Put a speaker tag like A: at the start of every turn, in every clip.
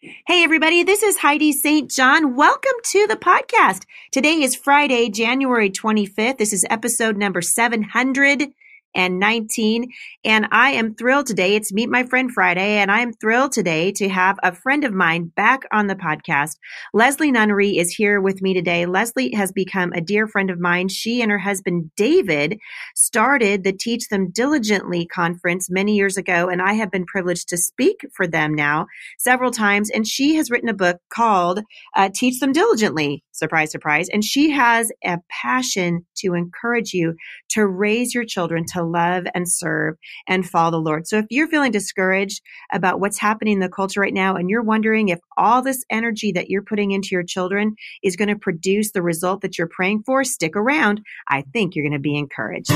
A: Hey, everybody, this is Heidi St. John. Welcome to the podcast. Today is Friday, January 25th. This is episode number 700 and 19. And I am thrilled today. It's Meet My Friend Friday, and I am thrilled today to have a friend of mine back on the podcast. Leslie Nunnery is here with me today. Leslie has become a dear friend of mine. She and her husband David started the Teach Them Diligently conference many years ago, and I have been privileged to speak for them now several times. And she has written a book called uh, Teach Them Diligently. Surprise, surprise. And she has a passion to encourage you to raise your children to love and serve and follow the Lord. So if you're feeling discouraged about what's happening in the culture right now and you're wondering if all this energy that you're putting into your children is going to produce the result that you're praying for, stick around. I think you're going to be encouraged.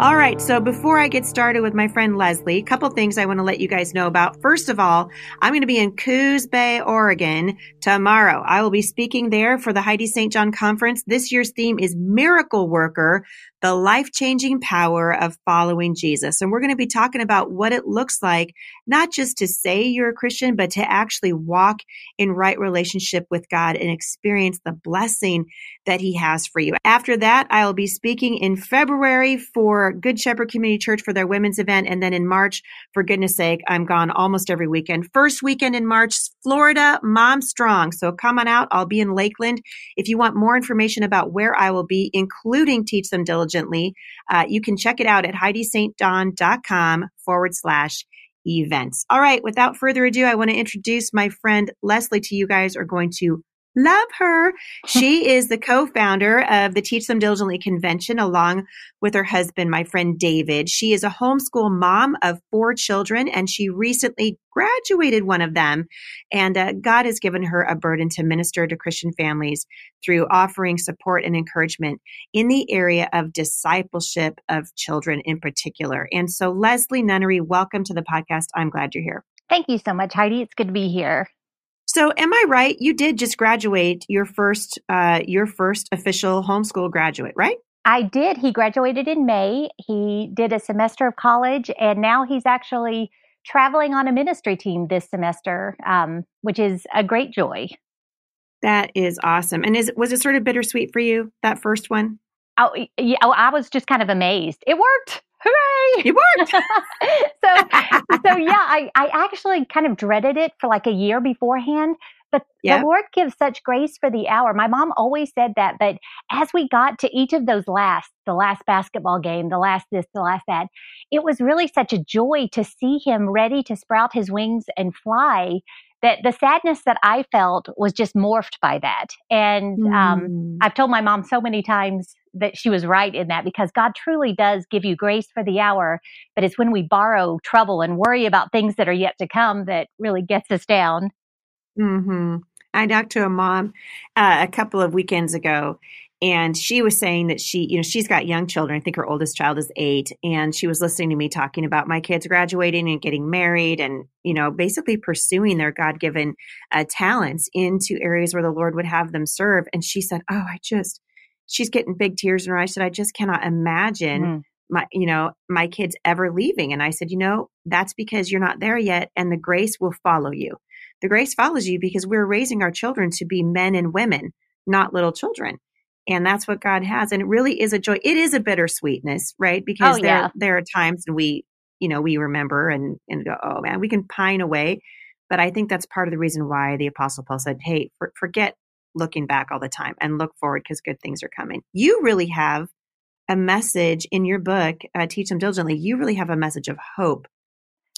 A: All right. So before I get started with my friend Leslie, a couple things I want to let you guys know about. First of all, I'm going to be in Coos Bay, Oregon tomorrow. I will be speaking there for the Heidi St. John conference. This year's theme is miracle worker, the life changing power of following Jesus. And we're going to be talking about what it looks like, not just to say you're a Christian, but to actually walk in right relationship with God and experience the blessing that he has for you. After that, I'll be speaking in February for Good Shepherd Community Church for their women's event. And then in March, for goodness sake, I'm gone almost every weekend. First weekend in March, Florida, Mom Strong. So come on out. I'll be in Lakeland. If you want more information about where I will be, including Teach Them Diligently, uh, you can check it out at HeidiSt.John.com forward slash events. All right. Without further ado, I want to introduce my friend Leslie to you guys are going to Love her. She is the co-founder of the Teach Them Diligently convention along with her husband, my friend David. She is a homeschool mom of four children and she recently graduated one of them. And uh, God has given her a burden to minister to Christian families through offering support and encouragement in the area of discipleship of children in particular. And so Leslie Nunnery, welcome to the podcast. I'm glad you're here.
B: Thank you so much, Heidi. It's good to be here.
A: So, am I right? You did just graduate your first uh, your first official homeschool graduate, right?
B: I did. He graduated in May. He did a semester of college, and now he's actually traveling on a ministry team this semester, um, which is a great joy.
A: That is awesome. And is was it sort of bittersweet for you that first one?
B: Oh, yeah. Oh, I was just kind of amazed. It worked hooray!
A: It worked!
B: So so yeah I, I actually kind of dreaded it for like a year beforehand but yep. the lord gives such grace for the hour. My mom always said that but as we got to each of those last the last basketball game the last this the last that it was really such a joy to see him ready to sprout his wings and fly that the sadness that I felt was just morphed by that. And mm. um, I've told my mom so many times that she was right in that because God truly does give you grace for the hour, but it's when we borrow trouble and worry about things that are yet to come that really gets us down.
A: Hmm. I talked to a mom uh, a couple of weekends ago, and she was saying that she you know she's got young children. I think her oldest child is eight. And she was listening to me talking about my kids graduating and getting married and you know basically pursuing their god-given uh, talents into areas where the lord would have them serve. And she said oh i just she's getting big tears in her eyes. Said i just cannot imagine mm. my you know my kids ever leaving. And i said you know that's because you're not there yet and the grace will follow you. The grace follows you because we're raising our children to be men and women not little children and that's what God has. And it really is a joy. It is a bittersweetness, right? Because oh, there yeah. there are times when we, you know, we remember and and go, oh man, we can pine away. But I think that's part of the reason why the Apostle Paul said, "Hey, for, forget looking back all the time and look forward because good things are coming." You really have a message in your book, uh, "Teach Them Diligently." You really have a message of hope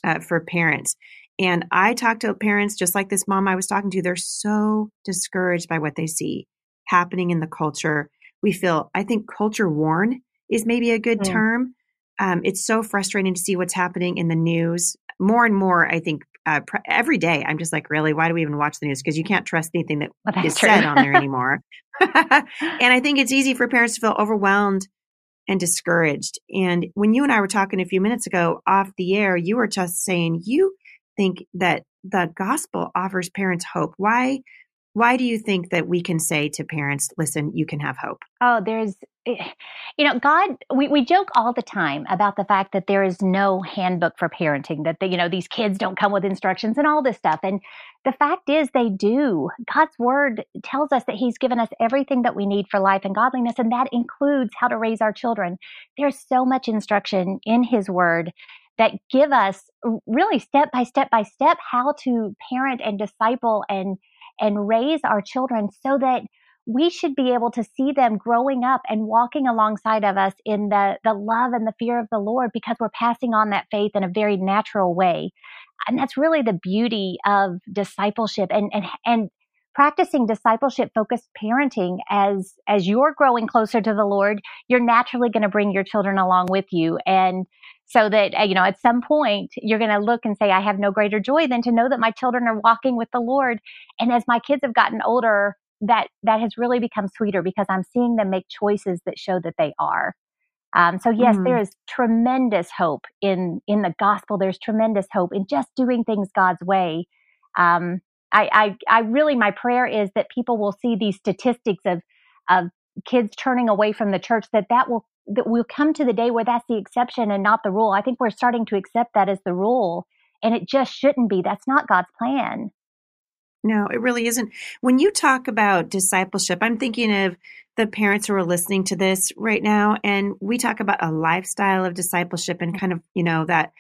A: uh, for parents. And I talk to parents just like this mom I was talking to. They're so discouraged by what they see happening in the culture. We feel, I think, culture worn is maybe a good mm. term. Um, it's so frustrating to see what's happening in the news. More and more, I think, uh, every day, I'm just like, really, why do we even watch the news? Because you can't trust anything that well, is said on there anymore. and I think it's easy for parents to feel overwhelmed and discouraged. And when you and I were talking a few minutes ago off the air, you were just saying you think that the gospel offers parents hope. Why why do you think that we can say to parents, listen, you can have hope?
B: Oh, there's, eh, you know, God, we, we joke all the time about the fact that there is no handbook for parenting, that, the, you know, these kids don't come with instructions and all this stuff. And the fact is, they do. God's word tells us that He's given us everything that we need for life and godliness, and that includes how to raise our children. There's so much instruction in His word that give us really step by step by step how to parent and disciple and and raise our children so that we should be able to see them growing up and walking alongside of us in the, the love and the fear of the Lord because we're passing on that faith in a very natural way. And that's really the beauty of discipleship and, and, and practicing discipleship focused parenting as, as you're growing closer to the Lord, you're naturally going to bring your children along with you. And so that uh, you know at some point you're going to look and say i have no greater joy than to know that my children are walking with the lord and as my kids have gotten older that that has really become sweeter because i'm seeing them make choices that show that they are um, so yes mm. there is tremendous hope in in the gospel there's tremendous hope in just doing things god's way um, I, I i really my prayer is that people will see these statistics of of kids turning away from the church that that will that we'll come to the day where that's the exception and not the rule. I think we're starting to accept that as the rule, and it just shouldn't be. That's not God's plan.
A: No, it really isn't. When you talk about discipleship, I'm thinking of the parents who are listening to this right now, and we talk about a lifestyle of discipleship and kind of, you know, that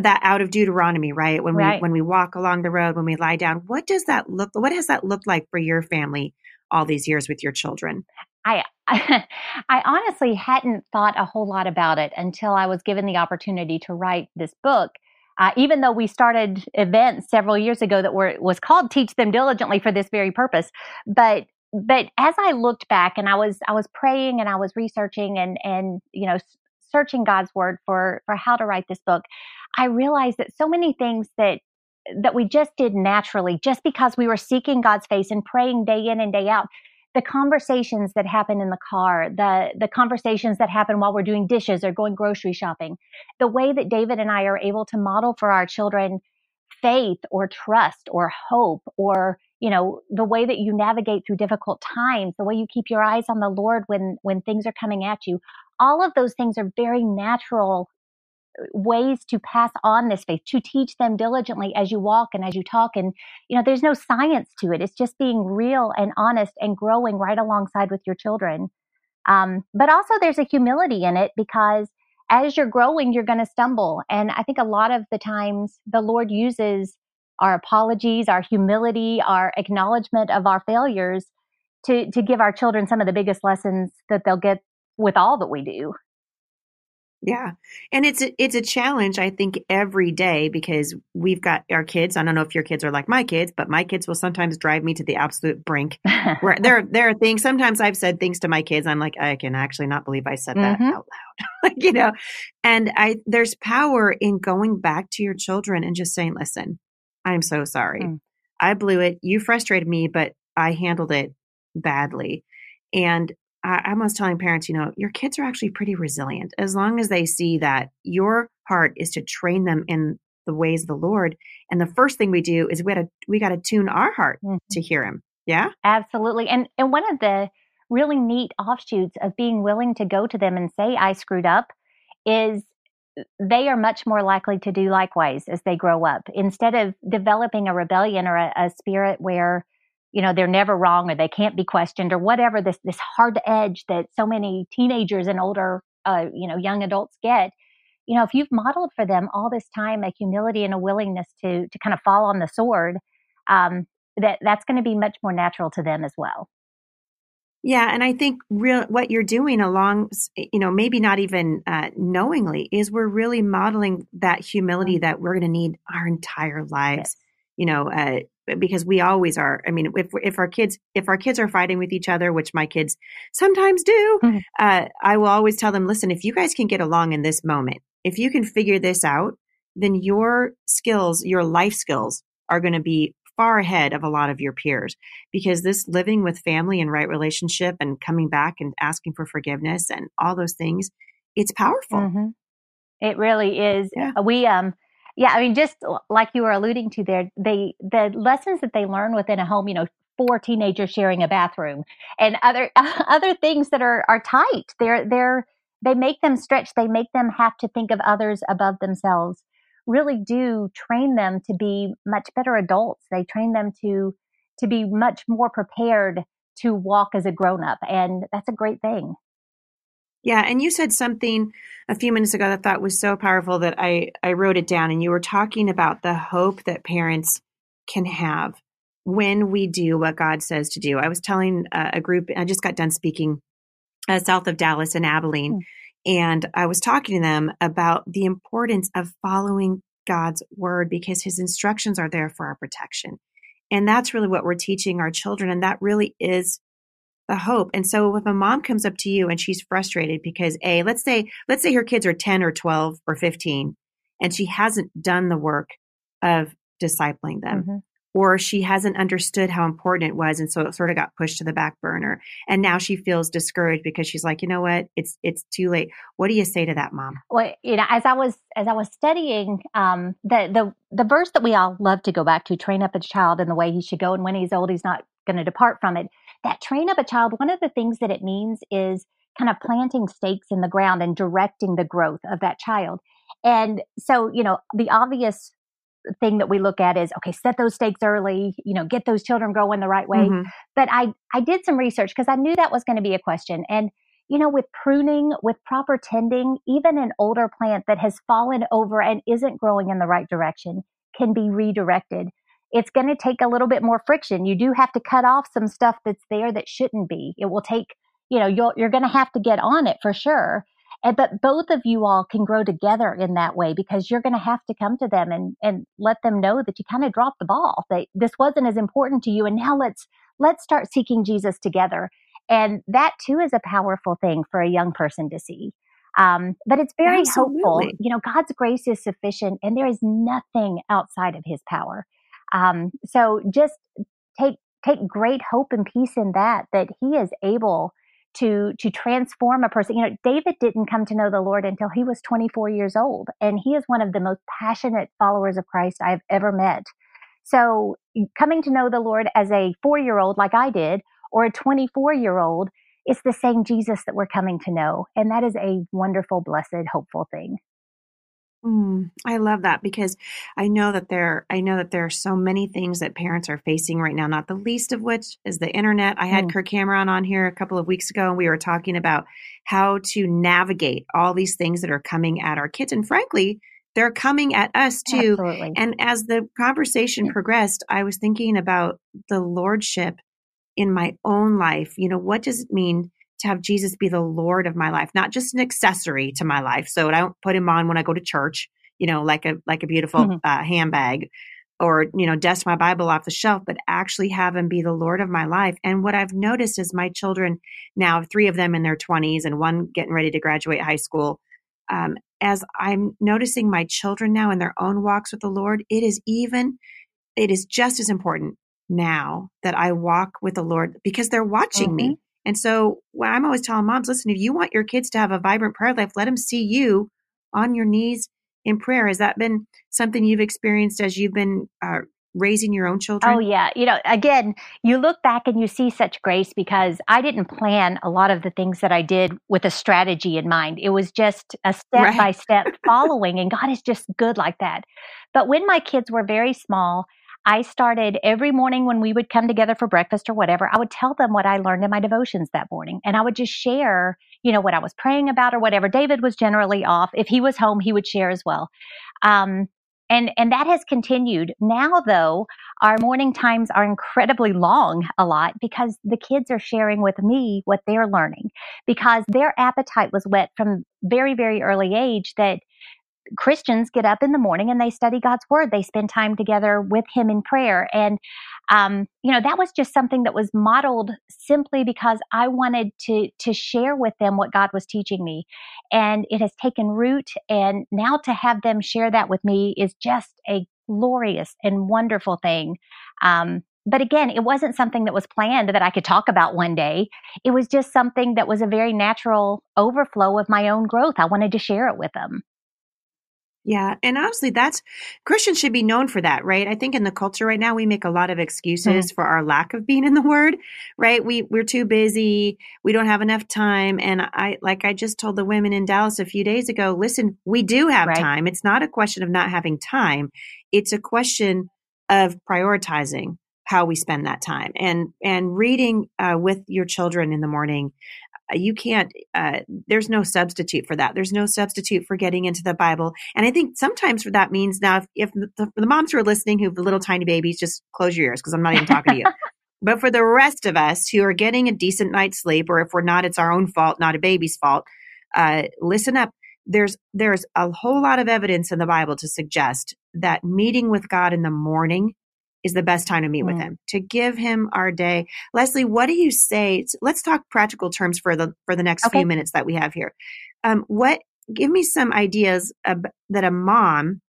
A: that out of Deuteronomy, right? When right. we when we walk along the road, when we lie down, what does that look? What has that looked like for your family all these years with your children?
B: I, I, I honestly hadn't thought a whole lot about it until I was given the opportunity to write this book. Uh, even though we started events several years ago that were was called "Teach Them Diligently" for this very purpose, but but as I looked back and I was I was praying and I was researching and and you know searching God's word for for how to write this book, I realized that so many things that that we just did naturally, just because we were seeking God's face and praying day in and day out, the conversations that happen in the car, the, the conversations that happen while we're doing dishes or going grocery shopping, the way that David and I are able to model for our children faith or trust or hope or, you know, the way that you navigate through difficult times, the way you keep your eyes on the Lord when, when things are coming at you. All of those things are very natural ways to pass on this faith, to teach them diligently as you walk and as you talk. And, you know, there's no science to it. It's just being real and honest and growing right alongside with your children. Um, but also there's a humility in it because as you're growing, you're going to stumble. And I think a lot of the times the Lord uses our apologies, our humility, our acknowledgement of our failures to, to give our children some of the biggest lessons that they'll get with all that we do.
A: Yeah. And it's a, it's a challenge I think every day because we've got our kids. I don't know if your kids are like my kids, but my kids will sometimes drive me to the absolute brink. where there there are things sometimes I've said things to my kids I'm like I can actually not believe I said that mm-hmm. out loud. like, you know. And I there's power in going back to your children and just saying, "Listen, I'm so sorry. Mm. I blew it. You frustrated me, but I handled it badly." And I, was telling parents, you know, your kids are actually pretty resilient as long as they see that your heart is to train them in the ways of the Lord. And the first thing we do is we got to we got to tune our heart mm-hmm. to hear Him. Yeah,
B: absolutely. And and one of the really neat offshoots of being willing to go to them and say I screwed up is they are much more likely to do likewise as they grow up. Instead of developing a rebellion or a, a spirit where you know they're never wrong or they can't be questioned or whatever this this hard edge that so many teenagers and older uh, you know young adults get you know if you've modeled for them all this time a humility and a willingness to to kind of fall on the sword um, that that's going to be much more natural to them as well
A: Yeah, and I think real what you're doing along, you know, maybe not even uh, knowingly, is we're really modeling that humility that we're going to need our entire lives. Yes. You know, uh, because we always are. I mean, if if our kids if our kids are fighting with each other, which my kids sometimes do, mm-hmm. uh, I will always tell them, listen, if you guys can get along in this moment, if you can figure this out, then your skills, your life skills, are going to be far ahead of a lot of your peers because this living with family and right relationship and coming back and asking for forgiveness and all those things, it's powerful. Mm-hmm.
B: It really is. Yeah. We, um, yeah, I mean, just uh, like you were alluding to there, they, the lessons that they learn within a home, you know, four teenagers sharing a bathroom and other, other things that are, are tight. They're, they're, they make them stretch. They make them have to think of others above themselves really do train them to be much better adults. They train them to to be much more prepared to walk as a grown up, and that's a great thing.
A: Yeah, and you said something a few minutes ago that I thought was so powerful that I I wrote it down, and you were talking about the hope that parents can have when we do what God says to do. I was telling a group, I just got done speaking uh, south of Dallas in Abilene. Mm and I was talking to them about the importance of following God's word because his instructions are there for our protection. And that's really what we're teaching our children. And that really is the hope. And so if a mom comes up to you and she's frustrated because A, let's say, let's say her kids are 10 or 12 or 15 and she hasn't done the work of discipling them. Mm-hmm or she hasn't understood how important it was and so it sort of got pushed to the back burner and now she feels discouraged because she's like you know what it's it's too late what do you say to that mom
B: well you know as i was as i was studying um, the the the verse that we all love to go back to train up a child in the way he should go and when he's old he's not going to depart from it that train up a child one of the things that it means is kind of planting stakes in the ground and directing the growth of that child. And so you know the obvious thing that we look at is okay set those stakes early you know get those children going the right way. Mm-hmm. but i i did some research because i knew that was going to be a question. And you know with pruning with proper tending even an older plant that has fallen over and isn't growing in the right direction can be redirected it's going to take a little bit more friction you do have to cut off some stuff that's there that shouldn't be it will take you know you're, you're going to have to get on it for sure and, but both of you all can grow together in that way because you're going to have to come to them and, and let them know that you kind of dropped the ball that this wasn't as important to you. And now let's, let's start seeking Jesus together. And that too is a powerful thing for a young person to see. Um, but it's very Absolutely. hopeful. You know, God's grace is sufficient and there is nothing outside of his power. Um, so just take, take great hope and peace in that, that he is able to to transform a person. You know, David didn't come to know the Lord until he was 24 years old, and he is one of the most passionate followers of Christ I've ever met. So, coming to know the Lord as a 4-year-old like I did or a 24-year-old, it's the same Jesus that we're coming to know, and that is a wonderful, blessed, hopeful thing.
A: Mm, I love that because I know that there I know that there are so many things that parents are facing right now, not the least of which is the internet. I had mm. Kirk Cameron on here a couple of weeks ago and we were talking about how to navigate all these things that are coming at our kids. And frankly, they're coming at us too. Absolutely. And as the conversation progressed, I was thinking about the lordship in my own life. You know, what does it mean to have Jesus be the Lord of my life, not just an accessory to my life. So I don't put him on when I go to church, you know, like a like a beautiful mm-hmm. uh, handbag or you know dust my bible off the shelf but actually have him be the lord of my life and what i've noticed is my children now three of them in their 20s and one getting ready to graduate high school um, as i'm noticing my children now in their own walks with the lord it is even it is just as important now that i walk with the lord because they're watching mm-hmm. me and so well, I'm always telling moms, listen, if you want your kids to have a vibrant prayer life, let them see you on your knees in prayer. Has that been something you've experienced as you've been uh, raising your own children?
B: Oh, yeah. You know, again, you look back and you see such grace because I didn't plan a lot of the things that I did with a strategy in mind. It was just a step by step following, and God is just good like that. But when my kids were very small, I started every morning when we would come together for breakfast or whatever, I would tell them what I learned in my devotions that morning. And I would just share, you know, what I was praying about or whatever. David was generally off. If he was home, he would share as well. Um, and and that has continued now though our morning times are incredibly long a lot because the kids are sharing with me what they're learning because their appetite was whet from very very early age that Christians get up in the morning and they study God's word. They spend time together with Him in prayer. And, um, you know, that was just something that was modeled simply because I wanted to, to share with them what God was teaching me. And it has taken root. And now to have them share that with me is just a glorious and wonderful thing. Um, but again, it wasn't something that was planned that I could talk about one day. It was just something that was a very natural overflow of my own growth. I wanted to share it with them.
A: Yeah. And honestly, that's Christians should be known for that, right? I think in the culture right now, we make a lot of excuses mm-hmm. for our lack of being in the word, right? We, we're too busy. We don't have enough time. And I, like I just told the women in Dallas a few days ago, listen, we do have right. time. It's not a question of not having time. It's a question of prioritizing how we spend that time and and reading uh, with your children in the morning you can't uh, there's no substitute for that. There's no substitute for getting into the bible. And i think sometimes for that means now if, if the, the, moms who are listening who have little tiny babies just close your ears because i'm not even talking to you. But for the rest of us who are getting a decent night's sleep or if we're not it's our own fault not a baby's fault uh, listen up. There's there's a whole lot of evidence in the bible to suggest that meeting with god in the morning is the best time to meet mm. with him to give him our day leslie what do you say let's talk practical terms for the for the next okay. few minutes that we have here um, what give me some ideas of, that a mom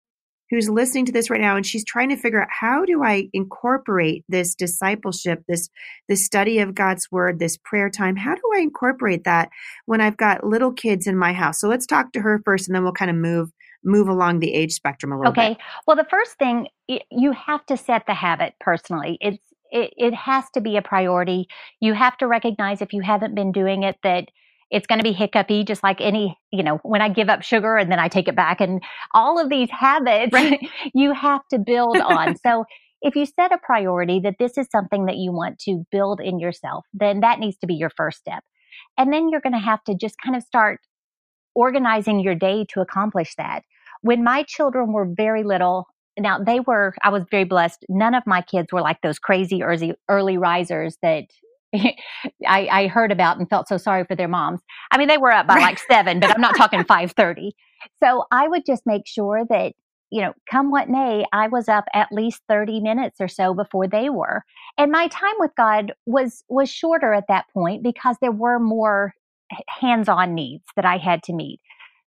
A: who's listening to this right now and she's trying to figure out how do I incorporate this discipleship, this this study of God's word, this prayer time? How do I incorporate that when I've got little kids in my house? So let's talk to her first and then we'll kind of move move along the age spectrum a little
B: okay.
A: bit. Okay.
B: Well, the first thing you have to set the habit personally. It's it, it has to be a priority. You have to recognize if you haven't been doing it that it's going to be hiccupy, just like any, you know, when I give up sugar and then I take it back and all of these habits right. you have to build on. so if you set a priority that this is something that you want to build in yourself, then that needs to be your first step. And then you're going to have to just kind of start organizing your day to accomplish that when my children were very little, now they were, I was very blessed. None of my kids were like those crazy early, early risers that I, I, heard about and felt so sorry for their moms. I mean, they were up by like seven, but I'm not talking 530. So I would just make sure that, you know, come what may, I was up at least 30 minutes or so before they were. And my time with God was, was shorter at that point because there were more hands-on needs that I had to meet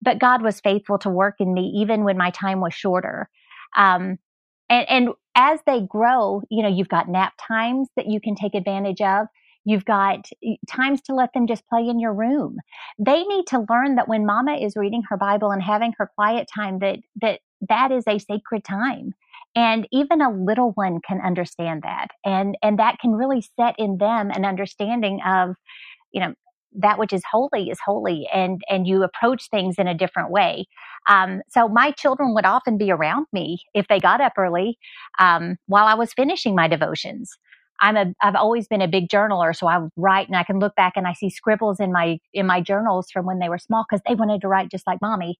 B: but God was faithful to work in me even when my time was shorter. Um, and, and as they grow, you know, you've got nap times that you can take advantage of. You've got times to let them just play in your room. They need to learn that when mama is reading her Bible and having her quiet time, that, that that is a sacred time. And even a little one can understand that. And, and that can really set in them an understanding of, you know, that which is holy is holy and and you approach things in a different way. Um, so my children would often be around me if they got up early um, while i was finishing my devotions. I'm a i've always been a big journaler so i write and i can look back and i see scribbles in my in my journals from when they were small because they wanted to write just like mommy.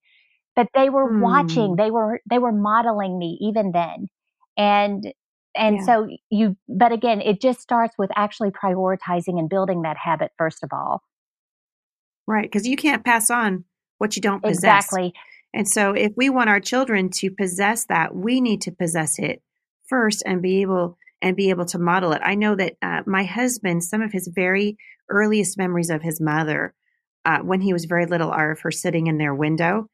B: But they were mm. watching they were they were modeling me even then. And and yeah. so you but again it just starts with actually prioritizing and building that habit first of all
A: Right. Because you can't pass on what you don't possess.
B: Exactly.
A: And so if we want our children to possess that, we need to possess it first and be able and be able to model it. I know that uh, my husband, some of his very earliest memories of his mother, uh, when he was very little, are of her sitting in their window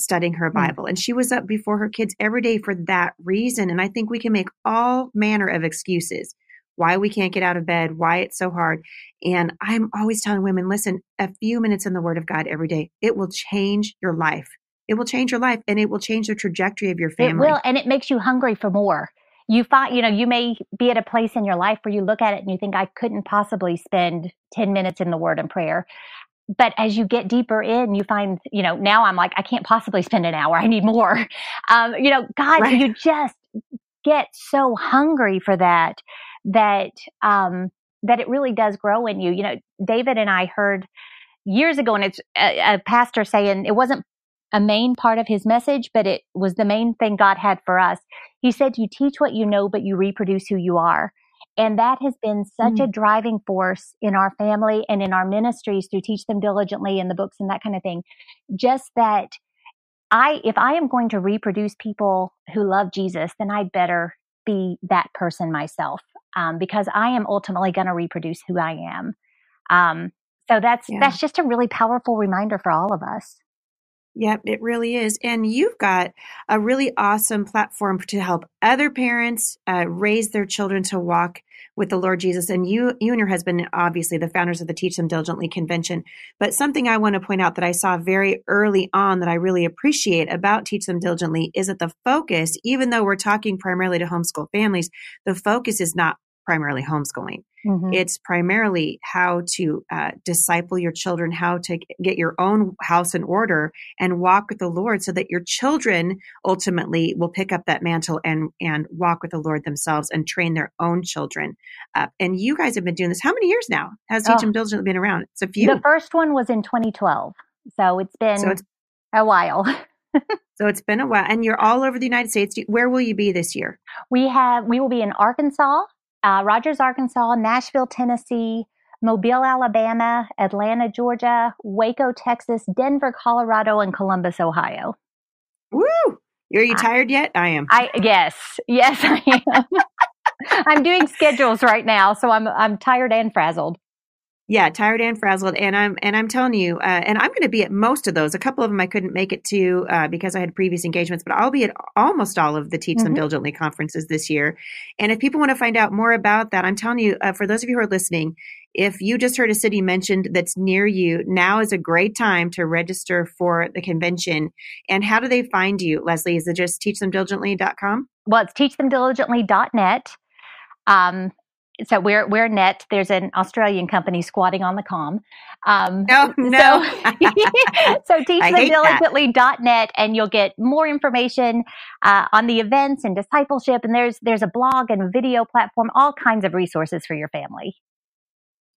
A: studying her hmm. Bible. Mm. And she was up before her kids every day for that reason. And I think we can make all manner of excuses why we can't get out of bed, why it's so hard. And I'm always telling women, listen, a few minutes in the Word of God every day, it will change your life. It will change your life and it will change the trajectory of your family.
B: It will, and it makes you hungry for more. You find, you know, you may be at a place in your life where you look at it and you think, I couldn't possibly spend 10 minutes in the Word and prayer but as you get deeper in, you find, you know, now I'm like, I can't possibly spend an hour. I need more. Um, you know, God, right. you just get so hungry for that that um, that it really does grow in you. You know, David and I heard years ago, and it's a, a pastor saying it wasn't a main part of his message, but it was the main thing God had for us. He said, You teach what you know, but you reproduce who you are. And that has been such mm. a driving force in our family and in our ministries to teach them diligently in the books and that kind of thing. Just that I, if I am going to reproduce people who love Jesus, then I'd better be that person myself um, because I am ultimately going to reproduce who I am. Um, so that's yeah. that's just a really powerful reminder for all of us.
A: Yep, it really is. And you've got a really awesome platform to help other parents uh, raise their children to walk with the Lord Jesus. And you, you and your husband, obviously the founders of the Teach Them Diligently convention. But something I want to point out that I saw very early on that I really appreciate about Teach Them Diligently is that the focus, even though we're talking primarily to homeschool families, the focus is not primarily homeschooling. Mm-hmm. It's primarily how to uh, disciple your children, how to get your own house in order and walk with the Lord so that your children ultimately will pick up that mantle and, and walk with the Lord themselves and train their own children up. And you guys have been doing this. How many years now has Teach oh, Them Diligently been around? It's a few.
B: The first one was in 2012. So it's been so it's, a while.
A: so it's been a while and you're all over the United States. Where will you be this year?
B: We have, we will be in Arkansas, uh, Rogers, Arkansas, Nashville, Tennessee, Mobile, Alabama, Atlanta, Georgia, Waco, Texas, Denver, Colorado, and Columbus, Ohio.
A: Woo! Are you tired yet? I am.
B: I yes, yes, I am. I'm doing schedules right now, so I'm I'm tired and frazzled.
A: Yeah, tired and frazzled, and I'm and I'm telling you, uh, and I'm going to be at most of those. A couple of them I couldn't make it to uh, because I had previous engagements, but I'll be at almost all of the Teach mm-hmm. Them Diligently conferences this year. And if people want to find out more about that, I'm telling you, uh, for those of you who are listening, if you just heard a city mentioned that's near you, now is a great time to register for the convention. And how do they find you, Leslie? Is it just teachthemdiligently.com?
B: Well, it's teachthemdiligently.net. Um, so we're we're net. There's an Australian company squatting on the com.
A: Um, no, no.
B: So, so net, and you'll get more information uh, on the events and discipleship. And there's there's a blog and video platform, all kinds of resources for your family.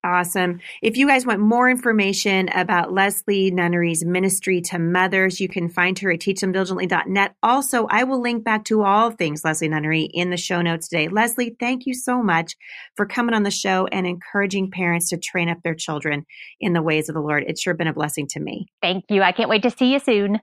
A: Awesome. If you guys want more information about Leslie Nunnery's ministry to mothers, you can find her at teachthemdiligently.net. Also, I will link back to all things Leslie Nunnery in the show notes today. Leslie, thank you so much for coming on the show and encouraging parents to train up their children in the ways of the Lord. It's sure been a blessing to me.
B: Thank you. I can't wait to see you soon.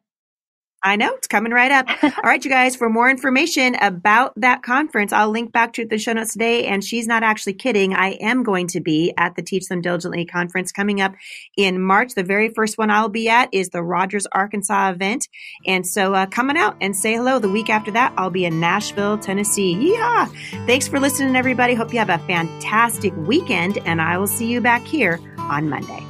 A: I know it's coming right up. All right, you guys, for more information about that conference, I'll link back to the show notes today. And she's not actually kidding. I am going to be at the Teach Them Diligently conference coming up in March. The very first one I'll be at is the Rogers, Arkansas event. And so uh, coming out and say hello. The week after that, I'll be in Nashville, Tennessee. Yeah. Thanks for listening, everybody. Hope you have a fantastic weekend. And I will see you back here on Monday.